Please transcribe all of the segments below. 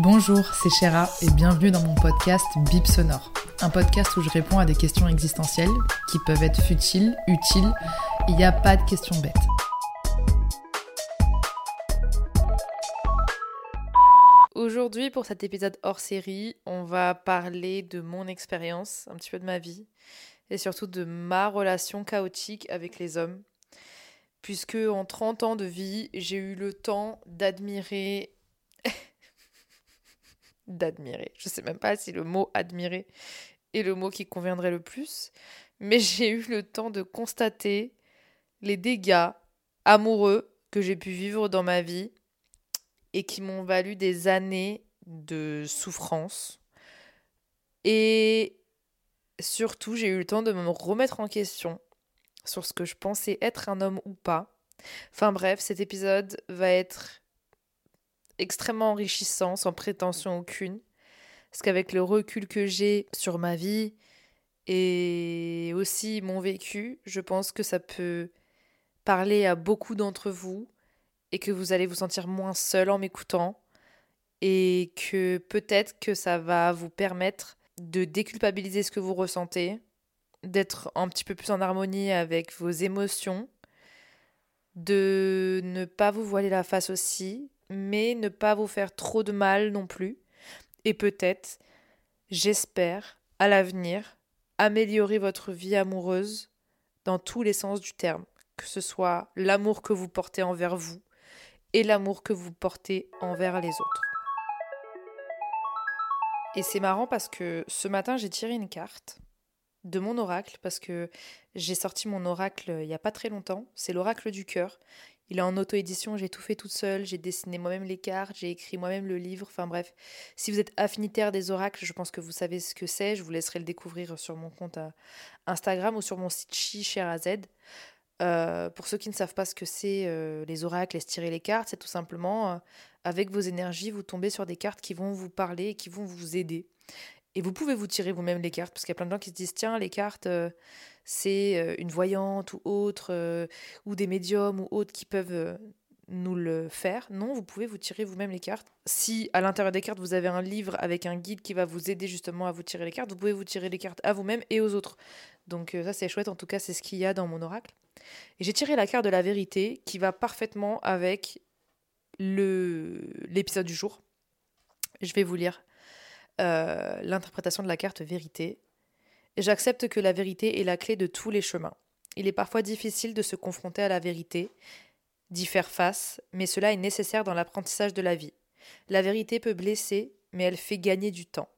Bonjour, c'est Chéra et bienvenue dans mon podcast Bip Sonore. Un podcast où je réponds à des questions existentielles qui peuvent être futiles, utiles. Il n'y a pas de questions bêtes. Aujourd'hui, pour cet épisode hors série, on va parler de mon expérience, un petit peu de ma vie, et surtout de ma relation chaotique avec les hommes. Puisque en 30 ans de vie, j'ai eu le temps d'admirer. D'admirer. Je sais même pas si le mot admirer est le mot qui conviendrait le plus, mais j'ai eu le temps de constater les dégâts amoureux que j'ai pu vivre dans ma vie et qui m'ont valu des années de souffrance. Et surtout, j'ai eu le temps de me remettre en question sur ce que je pensais être un homme ou pas. Enfin bref, cet épisode va être extrêmement enrichissant, sans prétention aucune. Parce qu'avec le recul que j'ai sur ma vie et aussi mon vécu, je pense que ça peut parler à beaucoup d'entre vous et que vous allez vous sentir moins seul en m'écoutant et que peut-être que ça va vous permettre de déculpabiliser ce que vous ressentez, d'être un petit peu plus en harmonie avec vos émotions, de ne pas vous voiler la face aussi, mais ne pas vous faire trop de mal non plus. Et peut-être, j'espère, à l'avenir, améliorer votre vie amoureuse dans tous les sens du terme, que ce soit l'amour que vous portez envers vous, et l'amour que vous portez envers les autres. Et c'est marrant parce que ce matin, j'ai tiré une carte de mon oracle parce que j'ai sorti mon oracle il n'y a pas très longtemps. C'est l'oracle du cœur. Il est en auto-édition, j'ai tout fait toute seule, j'ai dessiné moi-même les cartes, j'ai écrit moi-même le livre, enfin bref. Si vous êtes affinitaire des oracles, je pense que vous savez ce que c'est, je vous laisserai le découvrir sur mon compte euh, Instagram ou sur mon site Chi euh, pour ceux qui ne savent pas ce que c'est euh, les oracles, tirer les cartes, c'est tout simplement avec vos énergies, vous tombez sur des cartes qui vont vous parler et qui vont vous aider. Et vous pouvez vous tirer vous-même les cartes, parce qu'il y a plein de gens qui se disent tiens, les cartes, c'est une voyante ou autre, ou des médiums ou autres qui peuvent nous le faire. Non, vous pouvez vous tirer vous-même les cartes. Si à l'intérieur des cartes, vous avez un livre avec un guide qui va vous aider justement à vous tirer les cartes, vous pouvez vous tirer les cartes à vous-même et aux autres. Donc ça, c'est chouette. En tout cas, c'est ce qu'il y a dans mon oracle. Et j'ai tiré la carte de la vérité qui va parfaitement avec l'épisode du jour. Je vais vous lire l'interprétation de la carte vérité. J'accepte que la vérité est la clé de tous les chemins. Il est parfois difficile de se confronter à la vérité, d'y faire face, mais cela est nécessaire dans l'apprentissage de la vie. La vérité peut blesser, mais elle fait gagner du temps.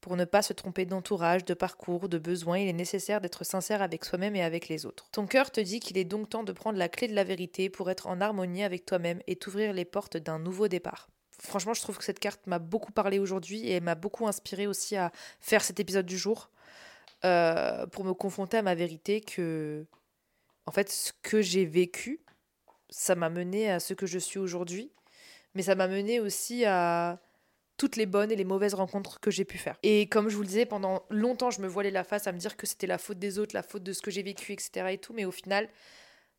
Pour ne pas se tromper d'entourage, de parcours, de besoins, il est nécessaire d'être sincère avec soi-même et avec les autres. Ton cœur te dit qu'il est donc temps de prendre la clé de la vérité pour être en harmonie avec toi-même et t'ouvrir les portes d'un nouveau départ. Franchement, je trouve que cette carte m'a beaucoup parlé aujourd'hui et m'a beaucoup inspiré aussi à faire cet épisode du jour euh, pour me confronter à ma vérité que, en fait, ce que j'ai vécu, ça m'a mené à ce que je suis aujourd'hui, mais ça m'a mené aussi à toutes les bonnes et les mauvaises rencontres que j'ai pu faire. Et comme je vous le disais, pendant longtemps, je me voilais la face à me dire que c'était la faute des autres, la faute de ce que j'ai vécu, etc. et tout, mais au final,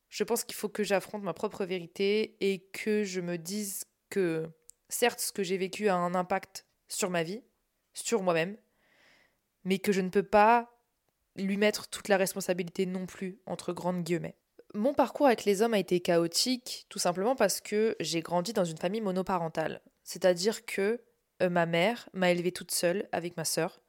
je pense qu'il faut que j'affronte ma propre vérité et que je me dise que, certes, ce que j'ai vécu a un impact sur ma vie, sur moi-même, mais que je ne peux pas lui mettre toute la responsabilité non plus, entre grandes guillemets. Mon parcours avec les hommes a été chaotique, tout simplement parce que j'ai grandi dans une famille monoparentale. C'est-à-dire que euh, ma mère m'a élevée toute seule avec ma sœur.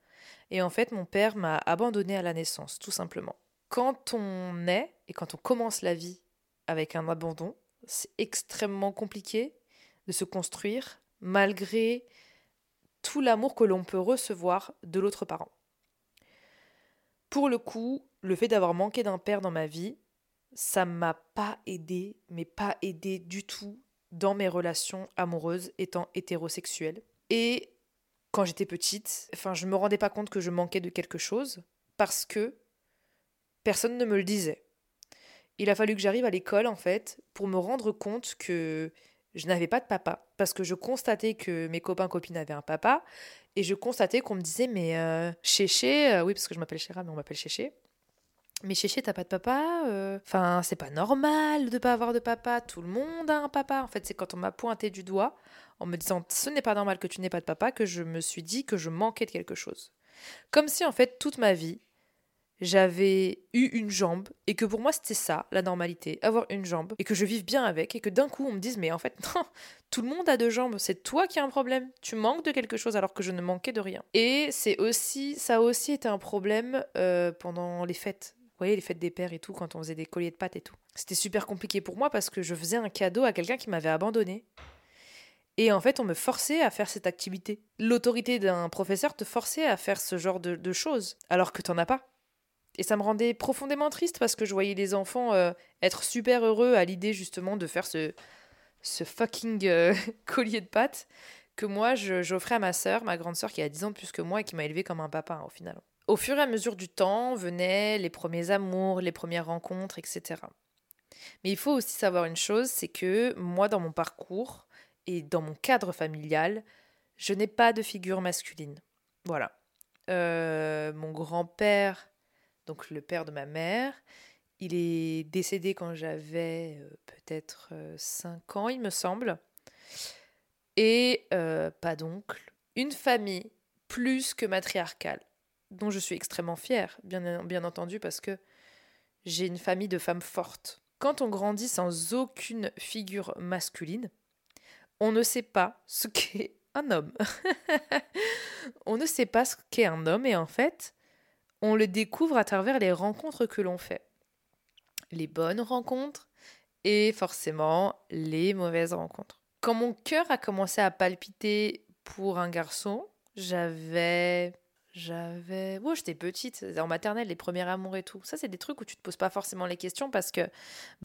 Et en fait, mon père m'a abandonnée à la naissance, tout simplement. Quand on est et quand on commence la vie avec un abandon, c'est extrêmement compliqué de se construire malgré tout l'amour que l'on peut recevoir de l'autre parent. Pour le coup, le fait d'avoir manqué d'un père dans ma vie, ça m'a pas aidé, mais pas aidé du tout dans mes relations amoureuses étant hétérosexuelle. Et quand j'étais petite, enfin, je me rendais pas compte que je manquais de quelque chose parce que personne ne me le disait. Il a fallu que j'arrive à l'école en fait pour me rendre compte que je n'avais pas de papa parce que je constatais que mes copains copines avaient un papa et je constatais qu'on me disait mais euh, Chéché, euh, oui parce que je m'appelle Chéra mais on m'appelle Chéché. Mais Chéché, t'as pas de papa euh, Enfin, c'est pas normal de pas avoir de papa. Tout le monde a un papa. En fait, c'est quand on m'a pointé du doigt en me disant ce n'est pas normal que tu n'aies pas de papa que je me suis dit que je manquais de quelque chose. Comme si en fait toute ma vie, j'avais eu une jambe et que pour moi c'était ça la normalité, avoir une jambe et que je vive bien avec et que d'un coup on me dise mais en fait tout le monde a deux jambes, c'est toi qui as un problème, tu manques de quelque chose alors que je ne manquais de rien. Et c'est aussi ça a aussi été un problème euh, pendant les fêtes. Vous voyez les fêtes des pères et tout quand on faisait des colliers de pâtes et tout. C'était super compliqué pour moi parce que je faisais un cadeau à quelqu'un qui m'avait abandonné. Et en fait, on me forçait à faire cette activité. L'autorité d'un professeur te forçait à faire ce genre de, de choses, alors que t'en as pas. Et ça me rendait profondément triste parce que je voyais les enfants euh, être super heureux à l'idée justement de faire ce, ce fucking euh, collier de pâtes que moi j'offrais à ma sœur, ma grande sœur qui a 10 ans plus que moi et qui m'a élevée comme un papa hein, au final. Au fur et à mesure du temps venaient les premiers amours, les premières rencontres, etc. Mais il faut aussi savoir une chose, c'est que moi dans mon parcours et dans mon cadre familial, je n'ai pas de figure masculine. Voilà. Euh, mon grand-père donc le père de ma mère. Il est décédé quand j'avais euh, peut-être 5 euh, ans, il me semble. Et euh, pas d'oncle. Une famille plus que matriarcale, dont je suis extrêmement fière, bien, bien entendu, parce que j'ai une famille de femmes fortes. Quand on grandit sans aucune figure masculine, on ne sait pas ce qu'est un homme. on ne sait pas ce qu'est un homme et en fait, on le découvre à travers les rencontres que l'on fait. Les bonnes rencontres et forcément les mauvaises rencontres. Quand mon cœur a commencé à palpiter pour un garçon, j'avais j'avais. Oh, j'étais petite, en maternelle, les premiers amours et tout. Ça, c'est des trucs où tu te poses pas forcément les questions parce que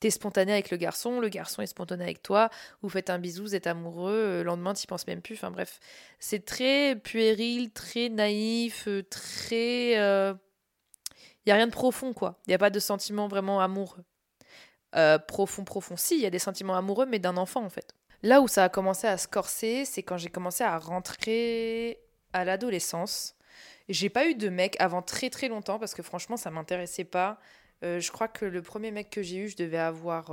tu es spontané avec le garçon, le garçon est spontané avec toi, vous faites un bisou, vous êtes amoureux, euh, le lendemain, tu penses même plus. Enfin, bref, c'est très puéril, très naïf, euh, très. Il euh, y a rien de profond, quoi. Il n'y a pas de sentiment vraiment amoureux. profond, profond. Si, il y a des sentiments amoureux, mais d'un enfant, en fait. Là où ça a commencé à se corser, c'est quand j'ai commencé à rentrer à l'adolescence j'ai pas eu de mec avant très très longtemps parce que franchement, ça m'intéressait pas. Euh, je crois que le premier mec que j'ai eu, je devais avoir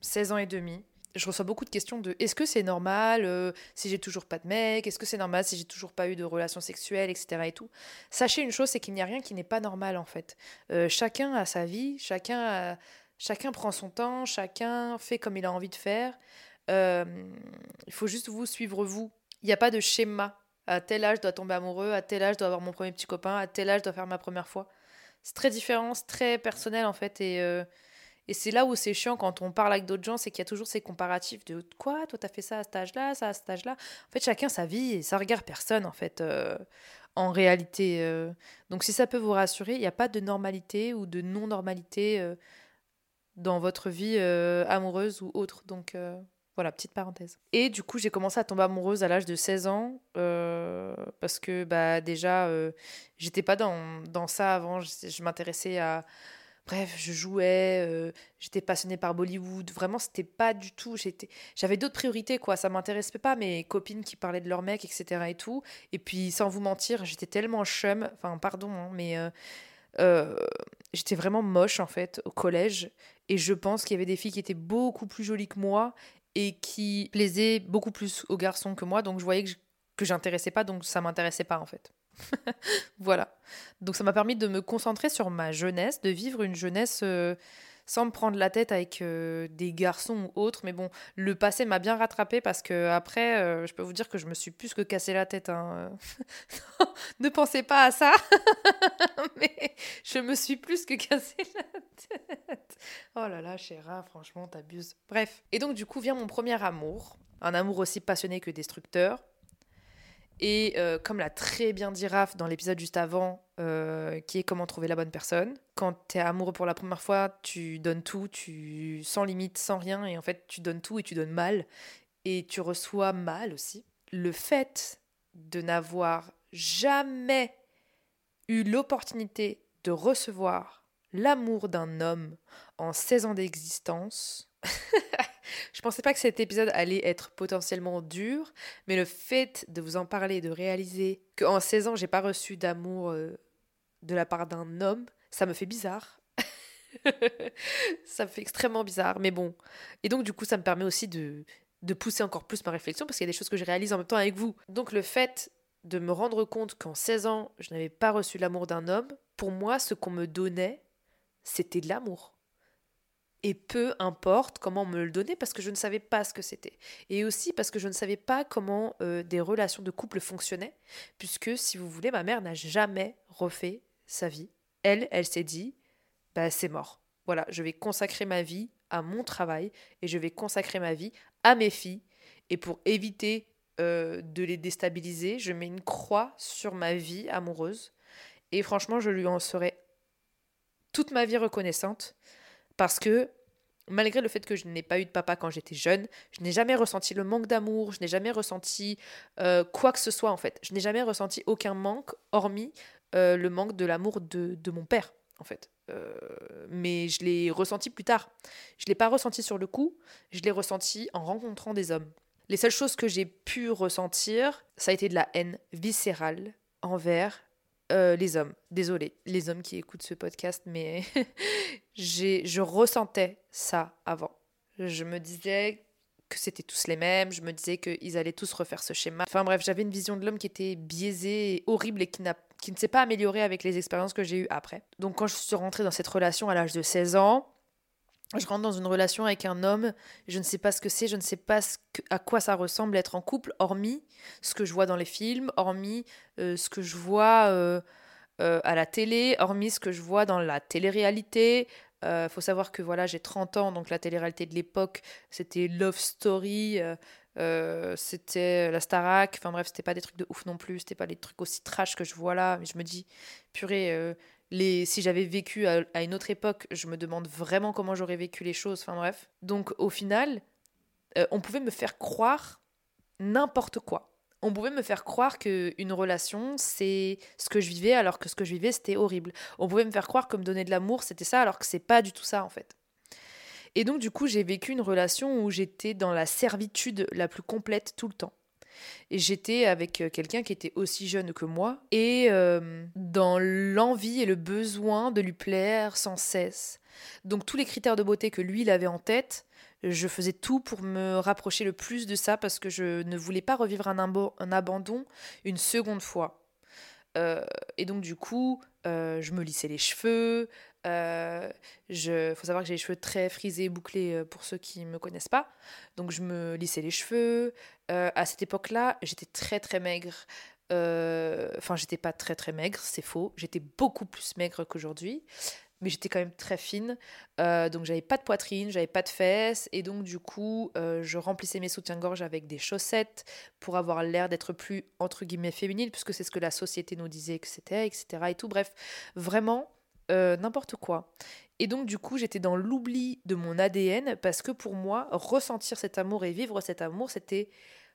16 euh, ans et demi. Je reçois beaucoup de questions de est-ce que c'est normal euh, si j'ai toujours pas de mec? Est-ce que c'est normal si j'ai toujours pas eu de relations sexuelles, etc. et tout? Sachez une chose, c'est qu'il n'y a rien qui n'est pas normal en fait. chacun a sa vie, chacun, chacun prend son temps, chacun fait comme il a envie de faire. il faut juste vous suivre vous. Il n'y a pas de schéma à tel âge, je dois tomber amoureux. À tel âge, je dois avoir mon premier petit copain. À tel âge, je dois faire ma première fois. C'est très différent, c'est très personnel en fait. Et, euh, et c'est là où c'est chiant quand on parle avec d'autres gens, c'est qu'il y a toujours ces comparatifs de quoi, toi t'as fait ça à cet âge-là, ça à cet âge-là? En fait, chacun sa vie et ça regarde personne en fait. Euh, en réalité. Euh. Donc si ça peut vous rassurer, il n'y a pas de normalité ou de non-normalité dans votre vie amoureuse ou autre. Donc voilà, petite parenthèse. Et du coup, j'ai commencé à tomber amoureuse à l'âge de 16 ans euh, parce que bah, déjà, euh, j'étais pas dans, dans, ça avant. Je, m'intéressais à. Bref, je jouais, euh, j'étais passionnée par Bollywood. Vraiment, c'était pas du tout. J'avais d'autres priorités, quoi. Ça m'intéressait pas mes copines qui parlaient de leur mec, etc. et tout. Et puis, sans vous mentir, j'étais tellement chum. Enfin, pardon, hein, mais. j'étais vraiment moche en fait au collège et je pense qu'il y avait des filles qui étaient beaucoup plus jolies que moi et qui plaisait beaucoup plus aux garçons que moi. Donc je voyais que, que j'intéressais pas, donc ça m'intéressait pas en fait. voilà. Donc ça m'a permis de me concentrer sur ma jeunesse, de vivre une jeunesse euh, sans me prendre la tête avec euh, des garçons ou autres. Mais bon, le passé m'a bien rattrapé parce que après, euh, je peux vous dire que je me suis plus que cassé la tête. Hein. ne pensez pas à ça. Mais je me suis plus que cassé la tête. Oh là là, chéra, franchement, t'abuses. Bref. Et donc, du coup, vient mon premier amour. Un amour aussi passionné que destructeur. Et euh, comme l'a très bien dit Raph dans l'épisode juste avant, euh, qui est comment trouver la bonne personne, quand tu es amoureux pour la première fois, tu donnes tout, tu sans limite, sans rien, et en fait tu donnes tout et tu donnes mal, et tu reçois mal aussi. Le fait de n'avoir jamais eu l'opportunité de recevoir l'amour d'un homme en 16 ans d'existence, je pensais pas que cet épisode allait être potentiellement dur, mais le fait de vous en parler, de réaliser qu'en 16 ans, j'ai pas reçu d'amour euh, de la part d'un homme, ça me fait bizarre. ça me fait extrêmement bizarre, mais bon. Et donc, du coup, ça me permet aussi de, de pousser encore plus ma réflexion parce qu'il y a des choses que je réalise en même temps avec vous. Donc, le fait de me rendre compte qu'en 16 ans, je n'avais pas reçu l'amour d'un homme, pour moi, ce qu'on me donnait, c'était de l'amour et peu importe comment me le donnait parce que je ne savais pas ce que c'était. Et aussi parce que je ne savais pas comment euh, des relations de couple fonctionnaient, puisque si vous voulez, ma mère n'a jamais refait sa vie. Elle, elle s'est dit, bah c'est mort. Voilà, je vais consacrer ma vie à mon travail et je vais consacrer ma vie à mes filles. Et pour éviter euh, de les déstabiliser, je mets une croix sur ma vie amoureuse. Et franchement, je lui en serai toute ma vie reconnaissante parce que malgré le fait que je n'ai pas eu de papa quand j'étais jeune, je n'ai jamais ressenti le manque d'amour, je n'ai jamais ressenti euh, quoi que ce soit en fait. Je n'ai jamais ressenti aucun manque, hormis euh, le manque de l'amour de, mon père en fait. Euh, mais je l'ai ressenti plus tard. Je ne l'ai pas ressenti sur le coup, je l'ai ressenti en rencontrant des hommes. Les seules choses que j'ai pu ressentir, ça a été de la haine viscérale envers euh, les hommes, désolé, les hommes qui écoutent ce podcast, mais je ressentais ça avant. Je me disais que c'était tous les mêmes, je me disais qu'ils allaient tous refaire ce schéma. Enfin bref, j'avais une vision de l'homme qui était biaisée horrible et qui, qui ne s'est pas améliorée avec les expériences que j'ai eues après. Donc quand je suis rentrée dans cette relation à l'âge de 16 ans, je rentre dans une relation avec un homme, je ne sais pas ce que c'est, je ne sais pas à quoi ça ressemble être en couple, hormis ce que je vois dans les films, hormis euh, ce que je vois euh, euh, à la télé, hormis ce que je vois dans la télé-réalité. Il faut savoir que voilà, j'ai 30 ans, donc la télé-réalité de l'époque, c'était Love Story, c'était la Starac, enfin bref, c'était pas des trucs de ouf non plus, c'était pas des trucs aussi trash que je vois là, mais je me dis, purée si j'avais vécu à, une autre époque, je me demande vraiment comment j'aurais vécu les choses. Enfin bref. Donc au final, euh, on pouvait me faire croire n'importe quoi. On pouvait me faire croire qu'une relation, c'est ce que je vivais, alors que ce que je vivais, c'était horrible. On pouvait me faire croire que me donner de l'amour, c'était ça, alors que c'est pas du tout ça, en fait. Et donc, du coup, j'ai vécu une relation où j'étais dans la servitude la plus complète tout le temps. Et j'étais avec euh, quelqu'un qui était aussi jeune que moi et euh, dans l'envie et le besoin de lui plaire sans cesse. Donc tous les critères de beauté que lui il avait en tête, je faisais tout pour me rapprocher le plus de ça parce que je ne voulais pas revivre un, un abandon une seconde fois. Euh, et donc du coup, je me lissais les cheveux, il euh, faut savoir que j'ai les cheveux très frisés, bouclés euh, pour ceux qui ne me connaissent pas. Donc je me lissais les cheveux. Euh, à cette époque-là, j'étais très très maigre. Enfin, j'étais pas très très maigre, c'est faux. J'étais beaucoup plus maigre qu'aujourd'hui. Mais j'étais quand même très fine. donc j'avais pas de poitrine, j'avais pas de fesses. Et donc du coup, je remplissais mes soutiens-gorge avec des chaussettes pour avoir l'air d'être plus, entre guillemets, féminine, puisque c'est ce que la société nous disait que c'était, etc. Et tout. Bref, vraiment euh, n'importe quoi. Et donc du coup, j'étais dans l'oubli de mon ADN parce que pour moi, ressentir cet amour et vivre cet amour, c'était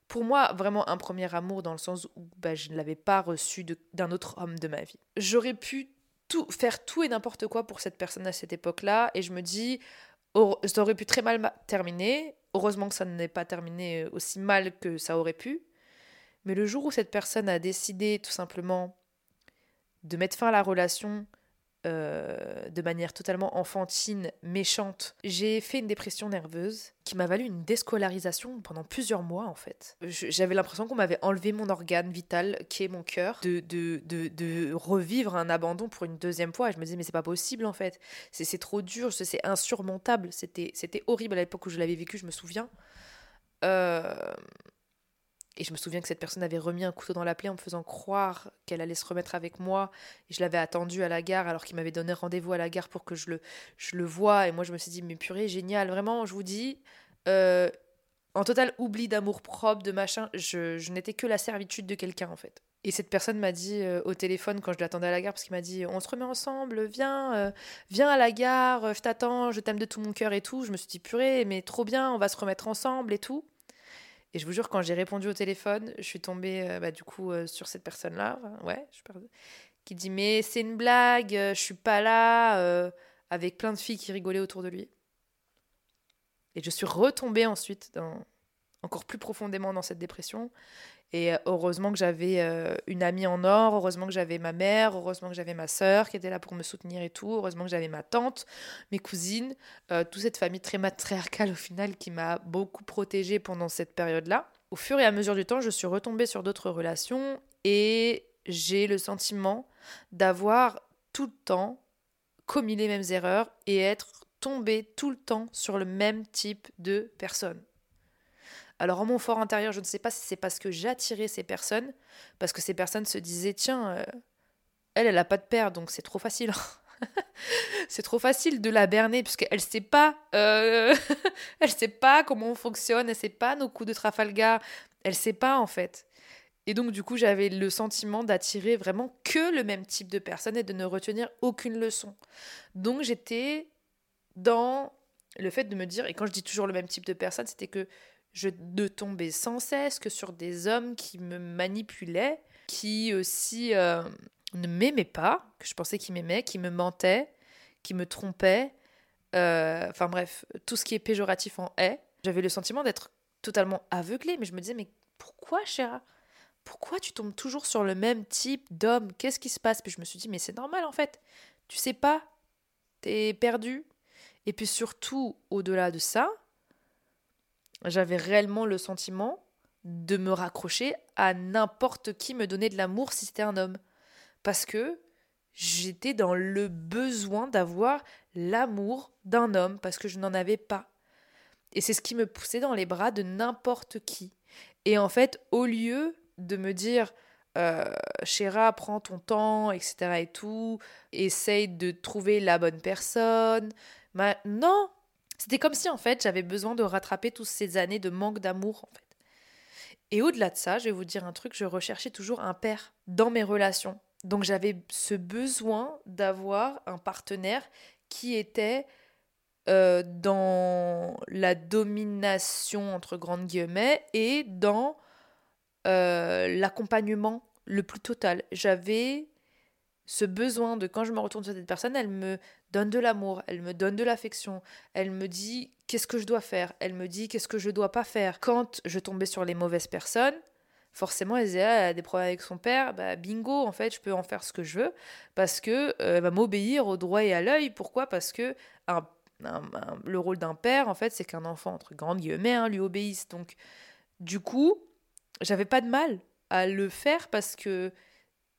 pour moi vraiment un premier amour dans le sens où bah, je ne l'avais pas reçu d'un autre homme de ma vie. J'aurais pu tout faire tout et n'importe quoi pour cette personne à cette époque-là et je me dis ça aurait pu très mal terminer. Heureusement que ça n'est pas terminé euh, aussi mal que ça aurait pu. Mais le jour où cette personne a décidé tout simplement de mettre fin à la relation, euh, de manière totalement enfantine, méchante. J'ai fait une dépression nerveuse qui m'a valu une déscolarisation pendant plusieurs mois en fait. J'avais l'impression qu'on m'avait enlevé mon organe vital qui est mon cœur, de, de, de, revivre un abandon pour une deuxième fois. Et je me disais mais c'est pas possible en fait, c'est trop dur, c'est insurmontable, c'était horrible à l'époque où je l'avais vécu, je me souviens. Euh, et je me souviens que cette personne avait remis un couteau dans la plaie en me faisant croire qu'elle allait se remettre avec moi. Et je l'avais attendu à la gare alors qu'il m'avait donné rendez-vous à la gare pour que je le, je le voie. Et moi, je me suis dit, mais purée, génial, vraiment, je vous dis, euh, en total oubli d'amour propre, de machin. Je, je n'étais que la servitude de quelqu'un en fait. Et cette personne m'a dit euh, au téléphone quand je l'attendais à la gare, parce qu'il m'a dit on se remet ensemble, viens, euh, viens à la gare, je t'attends, je t'aime de tout mon cœur et tout. Je me suis dit purée, mais trop bien, on va se remettre ensemble et tout. Et je vous jure, quand j'ai répondu au téléphone, je suis tombée bah, du coup sur cette personne-là, qui dit mais c'est une blague, je suis pas là, avec plein de filles qui rigolaient autour de lui. Et je suis retombée ensuite encore plus profondément dans cette dépression. Et euh, heureusement que j'avais euh, une amie en or, heureusement que j'avais ma mère, heureusement que j'avais ma sœur qui était là pour me soutenir et tout, heureusement que j'avais ma tante, mes cousines, euh, toute cette famille très matriarcale au final qui m'a beaucoup protégée pendant cette période-là. Au fur et à mesure du temps, je suis retombée sur d'autres relations et j'ai le sentiment d'avoir tout le temps commis les mêmes erreurs et être tombée tout le temps sur le même type de personnes. Alors en mon fort intérieur, je ne sais pas si c'est parce que j'attirais ces personnes, parce que ces personnes se disaient tiens, euh, elle, elle n'a pas de père, donc c'est trop facile. c'est trop facile de la berner puisqu'elle sait pas, euh, elle sait pas comment on fonctionne, elle sait pas nos coups de Trafalgar, elle sait pas en fait. Et donc du coup j'avais le sentiment d'attirer vraiment que le même type de personne et de ne retenir aucune leçon. Donc j'étais dans le fait de me dire, et quand je dis toujours le même type de personne, c'était que je de tomber sans cesse que sur des hommes qui me manipulaient, qui aussi euh, ne m'aimaient pas, que je pensais qu'ils m'aimaient, qui me mentaient, qui me trompaient. Euh, enfin bref, tout ce qui est péjoratif en est. J'avais le sentiment d'être totalement aveuglée, mais je me disais, mais pourquoi, Chéra Pourquoi tu tombes toujours sur le même type d'homme? Qu'est-ce qui se passe? Puis je me suis dit, mais c'est normal en fait. Tu sais pas, t'es perdu. Et puis surtout, au-delà de ça, j'avais réellement le sentiment de me raccrocher à n'importe qui me donnait de l'amour si c'était un homme. Parce que j'étais dans le besoin d'avoir l'amour d'un homme, parce que je n'en avais pas. Et c'est ce qui me poussait dans les bras de n'importe qui. Et en fait, au lieu de me dire, euh, Chéra, prends ton temps, etc. et tout, essaye de trouver la bonne personne. non, c'était comme si en fait j'avais besoin de rattraper toutes ces années de manque d'amour en fait. Et au-delà de ça, je vais vous dire un truc, je recherchais toujours un père dans mes relations. Donc j'avais ce besoin d'avoir un partenaire qui était euh, dans la domination entre grandes guillemets et dans euh, l'accompagnement le plus total. J'avais ce besoin de quand je me retourne sur cette personne, elle me donne de l'amour, elle me donne de l'affection, elle me dit qu'est-ce que je dois faire, elle me dit qu'est-ce que je dois pas faire. Quand je tombais sur les mauvaises personnes, forcément elle disait elle a des problèmes avec son père, bah bingo, en fait je peux en faire ce que je veux parce que euh, va m'obéir au droit et à l'œil. Pourquoi? Parce que le rôle d'un père, en fait, c'est qu'un enfant entre grandes guillemets hein, lui obéisse. Donc du coup, j'avais pas de mal à le faire parce que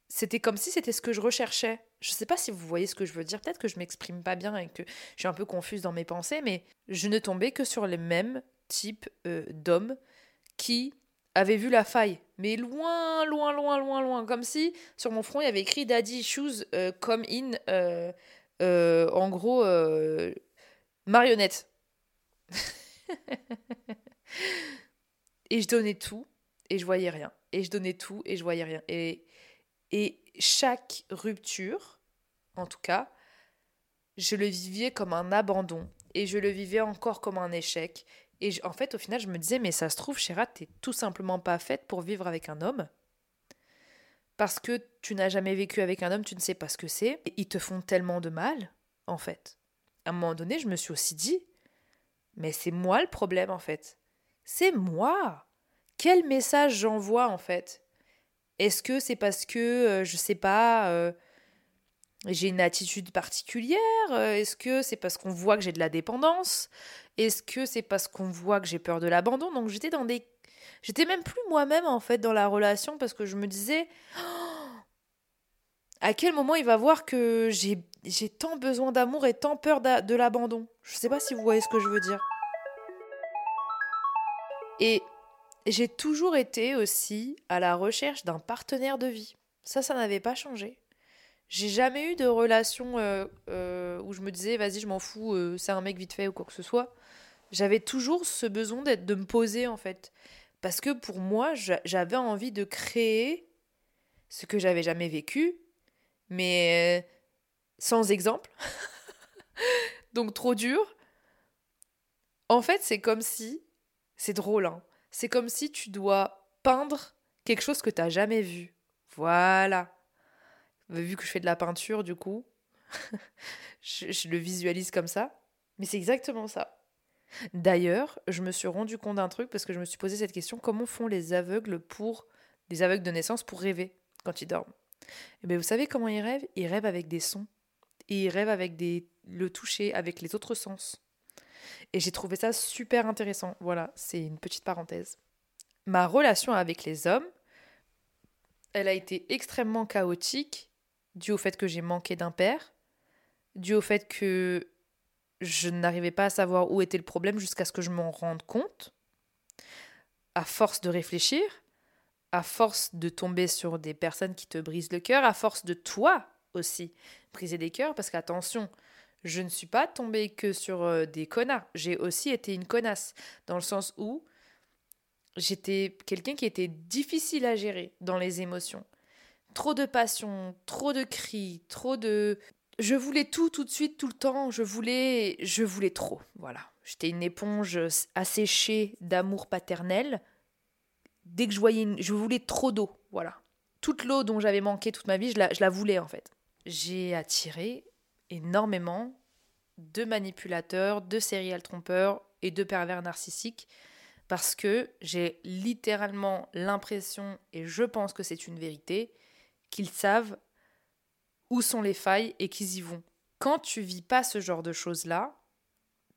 c'était comme si c'était ce que je recherchais. Je ne sais pas si vous voyez ce que je veux dire. Peut-être que je m'exprime pas bien et que je suis un peu confuse dans mes pensées, mais je ne tombais que sur les mêmes types euh, d'hommes qui avaient vu la faille, mais loin, loin, loin, loin, loin, comme si sur mon front il y avait écrit Daddy Shoes euh, come in, euh, en gros marionnette. et je donnais tout et je voyais rien. Et je donnais tout et je voyais rien. Et et chaque rupture, en tout cas, je le vivais comme un abandon et je le vivais encore comme un échec. Et en fait, au final, je me disais, mais ça se trouve, Chéra, t'es tout simplement pas faite pour vivre avec un homme. Parce que tu n'as jamais vécu avec un homme, tu ne sais pas ce que c'est. Ils te font tellement de mal, en fait. À un moment donné, je me suis aussi dit, mais c'est moi le problème, en fait. C'est moi. Quel message j'envoie, en fait? Est-ce que c'est parce que, euh, je sais pas, euh, j'ai une attitude particulière euh, Est-ce que c'est parce qu'on voit que j'ai de la dépendance Est-ce que c'est parce qu'on voit que j'ai peur de l'abandon? Donc j'étais dans des... J'étais même plus moi-même en fait dans la relation parce que je me disais... Oh, à quel moment il va voir que j'ai, j'ai tant besoin d'amour et tant peur de l'abandon? Je sais pas si vous voyez ce que je veux dire. Et j'ai toujours été aussi à la recherche d'un partenaire de vie. Ça, ça n'avait pas changé. J'ai jamais eu de relation euh, euh, où je me disais, vas-y, je m'en fous, euh, c'est un mec vite fait ou quoi que ce soit. J'avais toujours ce besoin d'être, de me poser en fait. Parce que pour moi, j'avais envie de créer ce que j'avais jamais vécu, mais sans exemple. Donc trop dur. En fait, c'est comme si, c'est drôle, hein, c'est comme si tu dois peindre quelque chose que tu n'as jamais vu. Voilà. Vu que je fais de la peinture, du coup, je, le visualise comme ça. Mais c'est exactement ça. D'ailleurs, je me suis rendu compte d'un truc parce que je me suis posé cette question comment font les aveugles pour les aveugles de naissance pour rêver quand ils dorment? Et eh bien, vous savez comment ils rêvent? Ils rêvent avec des sons. Ils rêvent avec des le toucher, avec les autres sens. Et j'ai trouvé ça super intéressant. Voilà, c'est une petite parenthèse. Ma relation avec les hommes, elle a été extrêmement chaotique, dû au fait que j'ai manqué d'un père, dû au fait que je n'arrivais pas à savoir où était le problème jusqu'à ce que je m'en rende compte. À force de réfléchir, à force de tomber sur des personnes qui te brisent le cœur, à force de toi aussi briser des cœurs, parce qu'attention, je ne suis pas tombée que sur euh, des connards. J'ai aussi été une connasse, dans le sens où j'étais quelqu'un qui était difficile à gérer dans les émotions. Trop de passion, trop de cris, trop de... Je voulais tout tout de suite, tout le temps. Je voulais, je voulais trop. Voilà. J'étais une éponge asséchée d'amour paternel. Dès que je voyais, je voulais trop d'eau. Voilà. Toute l'eau dont j'avais manqué toute ma vie, je la, je la voulais en fait. J'ai attiré énormément de manipulateurs, de serial trompeurs et de pervers narcissiques parce que j'ai littéralement l'impression, et je pense que c'est une vérité, qu'ils savent où sont les failles et qu'ils y vont. Quand tu vis pas ce genre de choses-là,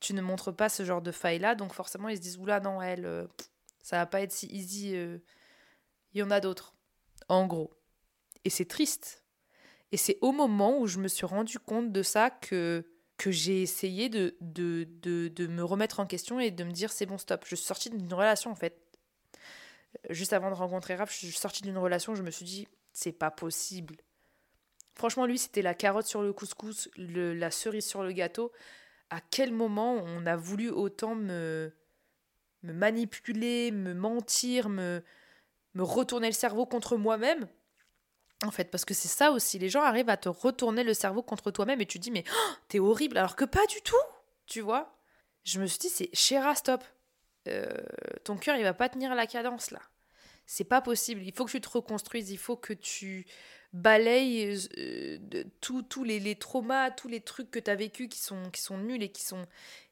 tu ne montres pas ce genre de failles-là, donc forcément ils se disent oula non elle, euh, ça va pas être si easy, euh, il y en a d'autres, en gros. Et c'est triste. Et c'est au moment où je me suis rendu compte de ça que que j'ai essayé de, de, de, me remettre en question et de me dire c'est bon, stop. Je suis sortie d'une relation en fait. Juste avant de rencontrer Raph, je suis sortie d'une relation, je me suis dit c'est pas possible. Franchement, lui, c'était la carotte sur le couscous, la cerise sur le gâteau. À quel moment on a voulu autant me, me manipuler, me mentir, me, me retourner le cerveau contre moi-même en fait, parce que c'est ça aussi, les gens arrivent à te retourner le cerveau contre toi-même et tu dis mais oh, t'es horrible alors que pas du tout, tu vois. Je me suis dit c'est Chéra, stop. Euh, ton cœur il va pas tenir la cadence là. C'est pas possible. Il faut que tu te reconstruises, il faut que tu balayes euh, tous les, les, traumas, tous les trucs que tu as vécu qui sont, qui sont nuls et qui sont,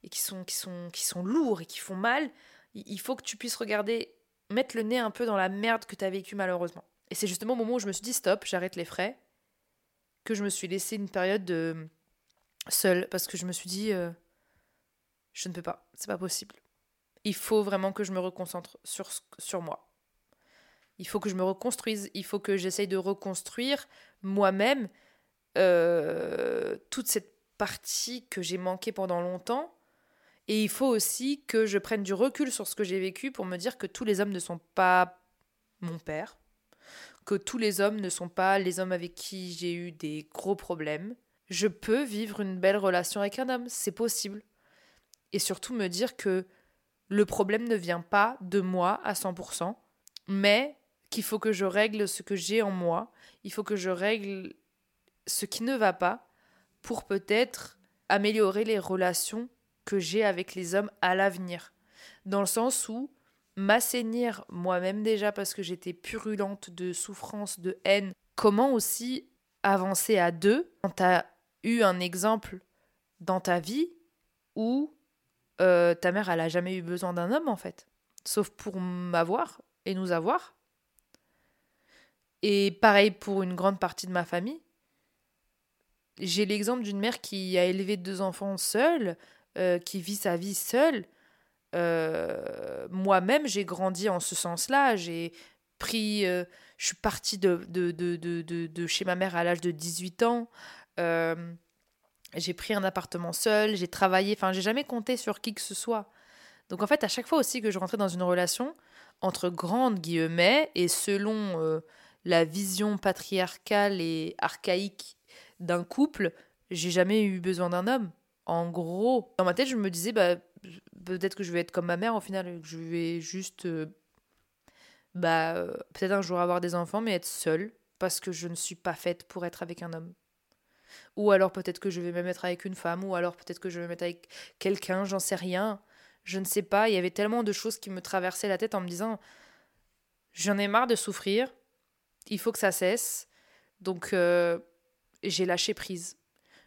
et qui sont, qui sont, qui sont lourds et qui font mal. Il faut que tu puisses regarder, mettre le nez un peu dans la merde que tu as vécu malheureusement. Et c'est justement au moment où je me suis dit stop, j'arrête les frais, que je me suis laissé une période de seule parce que je me suis dit euh, je ne peux pas, c'est pas possible. Il faut vraiment que je me reconcentre sur, moi. Il faut que je me reconstruise, il faut que j'essaye de reconstruire moi-même euh, toute cette partie que j'ai manquée pendant longtemps. Et il faut aussi que je prenne du recul sur ce que j'ai vécu pour me dire que tous les hommes ne sont pas mon père, que tous les hommes ne sont pas les hommes avec qui j'ai eu des gros problèmes. Je peux vivre une belle relation avec un homme, c'est possible. Et surtout me dire que le problème ne vient pas de moi à 100%, mais qu'il faut que je règle ce que j'ai en moi, il faut que je règle ce qui ne va pas pour peut-être améliorer les relations que j'ai avec les hommes à l'avenir. Dans le sens où m'assainir moi-même déjà parce que j'étais purulente de souffrance, de haine. Comment aussi avancer à deux? Quand tu as eu un exemple dans ta vie où euh, ta mère, elle a jamais eu besoin d'un homme en fait, sauf pour m'avoir et nous avoir. Et pareil pour une grande partie de ma famille. J'ai l'exemple d'une mère qui a élevé deux enfants seule, euh, qui vit sa vie seule, euh, moi-même, j'ai grandi en ce sens-là. J'ai pris. Euh, je suis partie de, de, de, de, chez ma mère à l'âge de 18 ans. Euh, j'ai pris un appartement seul. J'ai travaillé. Enfin, j'ai jamais compté sur qui que ce soit. Donc, en fait, à chaque fois aussi que je rentrais dans une relation, entre grandes guillemets, et selon la vision patriarcale et archaïque d'un couple, j'ai jamais eu besoin d'un homme. En gros, dans ma tête, je me disais, bah, peut-être que je vais être comme ma mère au final, je vais juste, euh, bah, euh, peut-être un jour avoir des enfants, mais être seule parce que je ne suis pas faite pour être avec un homme. Ou alors peut-être que je vais me mettre avec une femme, ou alors peut-être que je vais me mettre avec quelqu'un, j'en sais rien. Je ne sais pas, il y avait tellement de choses qui me traversaient la tête en me disant j'en ai marre de souffrir, il faut que ça cesse. Donc euh, j'ai lâché prise.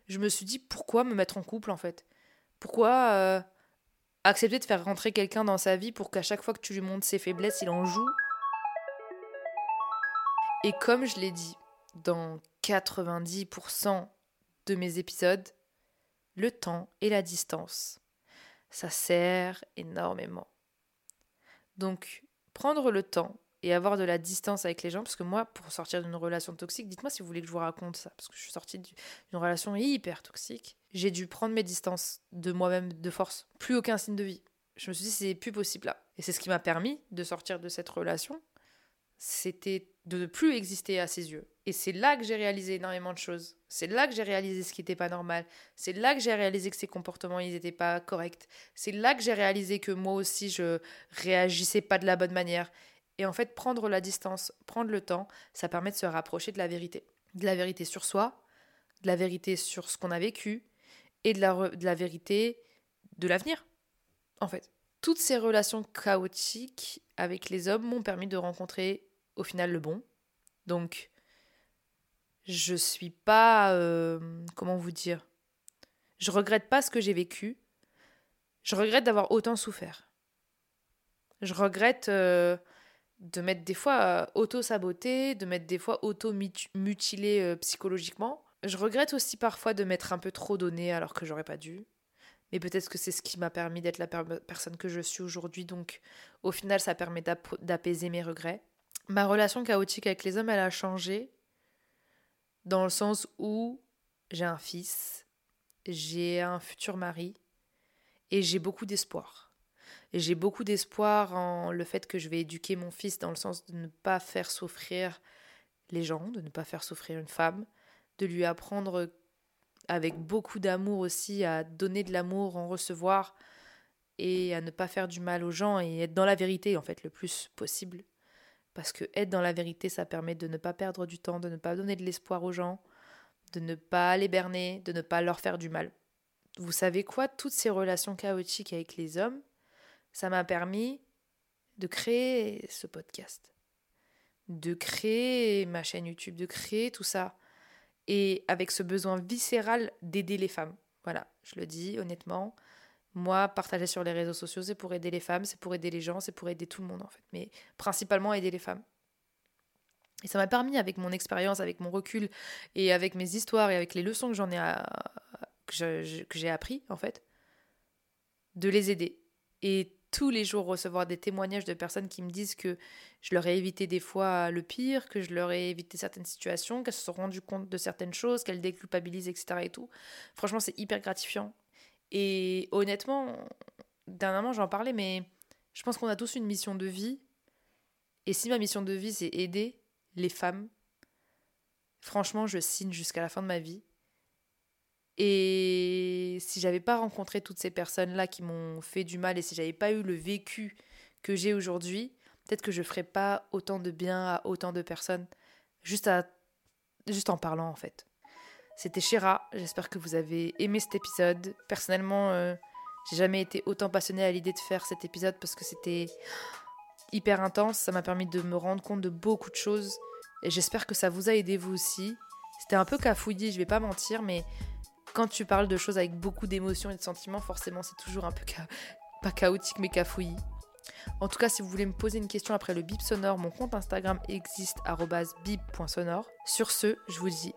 Je me suis dit pourquoi me mettre en couple en fait? Pourquoi accepter de faire rentrer quelqu'un dans sa vie pour qu'à chaque fois que tu lui montres ses faiblesses, il en joue Et comme je l'ai dit dans 90% de mes épisodes, le temps et la distance, ça sert énormément. Donc, prendre le temps et avoir de la distance avec les gens, parce que moi, pour sortir d'une relation toxique, dites-moi si vous voulez que je vous raconte ça, parce que je suis sortie d'une relation hyper toxique, j'ai dû prendre mes distances de moi-même de force. Plus aucun signe de vie. Je me suis dit, c'est plus possible là. Et c'est ce qui m'a permis de sortir de cette relation, c'était de ne plus exister à ses yeux. Et c'est là que j'ai réalisé énormément de choses. C'est là que j'ai réalisé ce qui n'était pas normal. C'est là que j'ai réalisé que ses comportements, ils n'étaient pas corrects. C'est là que j'ai réalisé que moi aussi, je réagissais pas de la bonne manière. Et en fait, prendre la distance, prendre le temps, ça permet de se rapprocher de la vérité. De la vérité sur soi, de la vérité sur ce qu'on a vécu et de la, de la vérité de l'avenir, en fait. Toutes ces relations chaotiques avec les hommes m'ont permis de rencontrer au final le bon. Donc, je suis pas. Euh, comment vous dire Je regrette pas ce que j'ai vécu. Je regrette d'avoir autant souffert. Je regrette euh, de m'être des fois euh, auto-saboté, de m'être des fois auto-mutilé euh, psychologiquement. Je regrette aussi parfois de m'être un peu trop donné alors que j'aurais pas dû. Mais peut-être que c'est ce qui m'a permis d'être la personne que je suis aujourd'hui. Donc au final, ça permet d'apaiser mes regrets. Ma relation chaotique avec les hommes, elle a changé dans le sens où j'ai un fils, j'ai un futur mari et j'ai beaucoup d'espoir j'ai beaucoup d'espoir en le fait que je vais éduquer mon fils dans le sens de ne pas faire souffrir les gens, de ne pas faire souffrir une femme, de lui apprendre avec beaucoup d'amour aussi à donner de l'amour, en recevoir et à ne pas faire du mal aux gens et être dans la vérité en fait le plus possible. Parce que être dans la vérité, ça permet de ne pas perdre du temps, de ne pas donner de l'espoir aux gens, de ne pas les berner, de ne pas leur faire du mal. Vous savez quoi? Toutes ces relations chaotiques avec les hommes, ça m'a permis de créer ce podcast, de créer ma chaîne YouTube, de créer tout ça. Et avec ce besoin viscéral d'aider les femmes. Voilà, je le dis honnêtement. Moi, partager sur les réseaux sociaux, c'est pour aider les femmes, c'est pour aider les gens, c'est pour aider tout le monde en fait. Mais principalement aider les femmes. Et ça m'a permis, avec mon expérience, avec mon recul et avec mes histoires et avec les leçons que j'en ai, que j'ai appris en fait, de les aider. Et tous les jours recevoir des témoignages de personnes qui me disent que je leur ai évité des fois le pire, que je leur ai évité certaines situations, qu'elles se sont rendues compte de certaines choses, qu'elles déculpabilisent, etc. et tout. Franchement, c'est hyper gratifiant. Et honnêtement, dernièrement, j'en parlais, mais je pense qu'on a tous une mission de vie. Et si ma mission de vie, c'est aider les femmes, franchement, je signe jusqu'à la fin de ma vie. Et si j'avais pas rencontré toutes ces personnes-là qui m'ont fait du mal et si j'avais pas eu le vécu que j'ai aujourd'hui, peut-être que je ferais pas autant de bien à autant de personnes juste, juste en parlant en fait. C'était Shira, j'espère que vous avez aimé cet épisode. Personnellement, euh, j'ai jamais été autant passionnée à l'idée de faire cet épisode parce que c'était hyper intense, ça m'a permis de me rendre compte de beaucoup de choses et j'espère que ça vous a aidé vous aussi. C'était un peu cafouillis, je vais pas mentir, mais quand tu parles de choses avec beaucoup d'émotions et de sentiments, forcément, c'est toujours un peu pas chaotique, mais cafouillis. En tout cas, si vous voulez me poser une question après le bip sonore, mon compte Instagram existe bip.sonore. Sur ce, je vous dis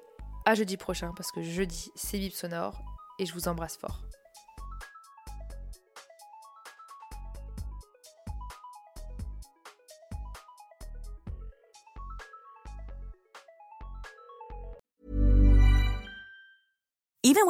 à jeudi prochain parce que jeudi, c'est bip sonore et je vous embrasse fort.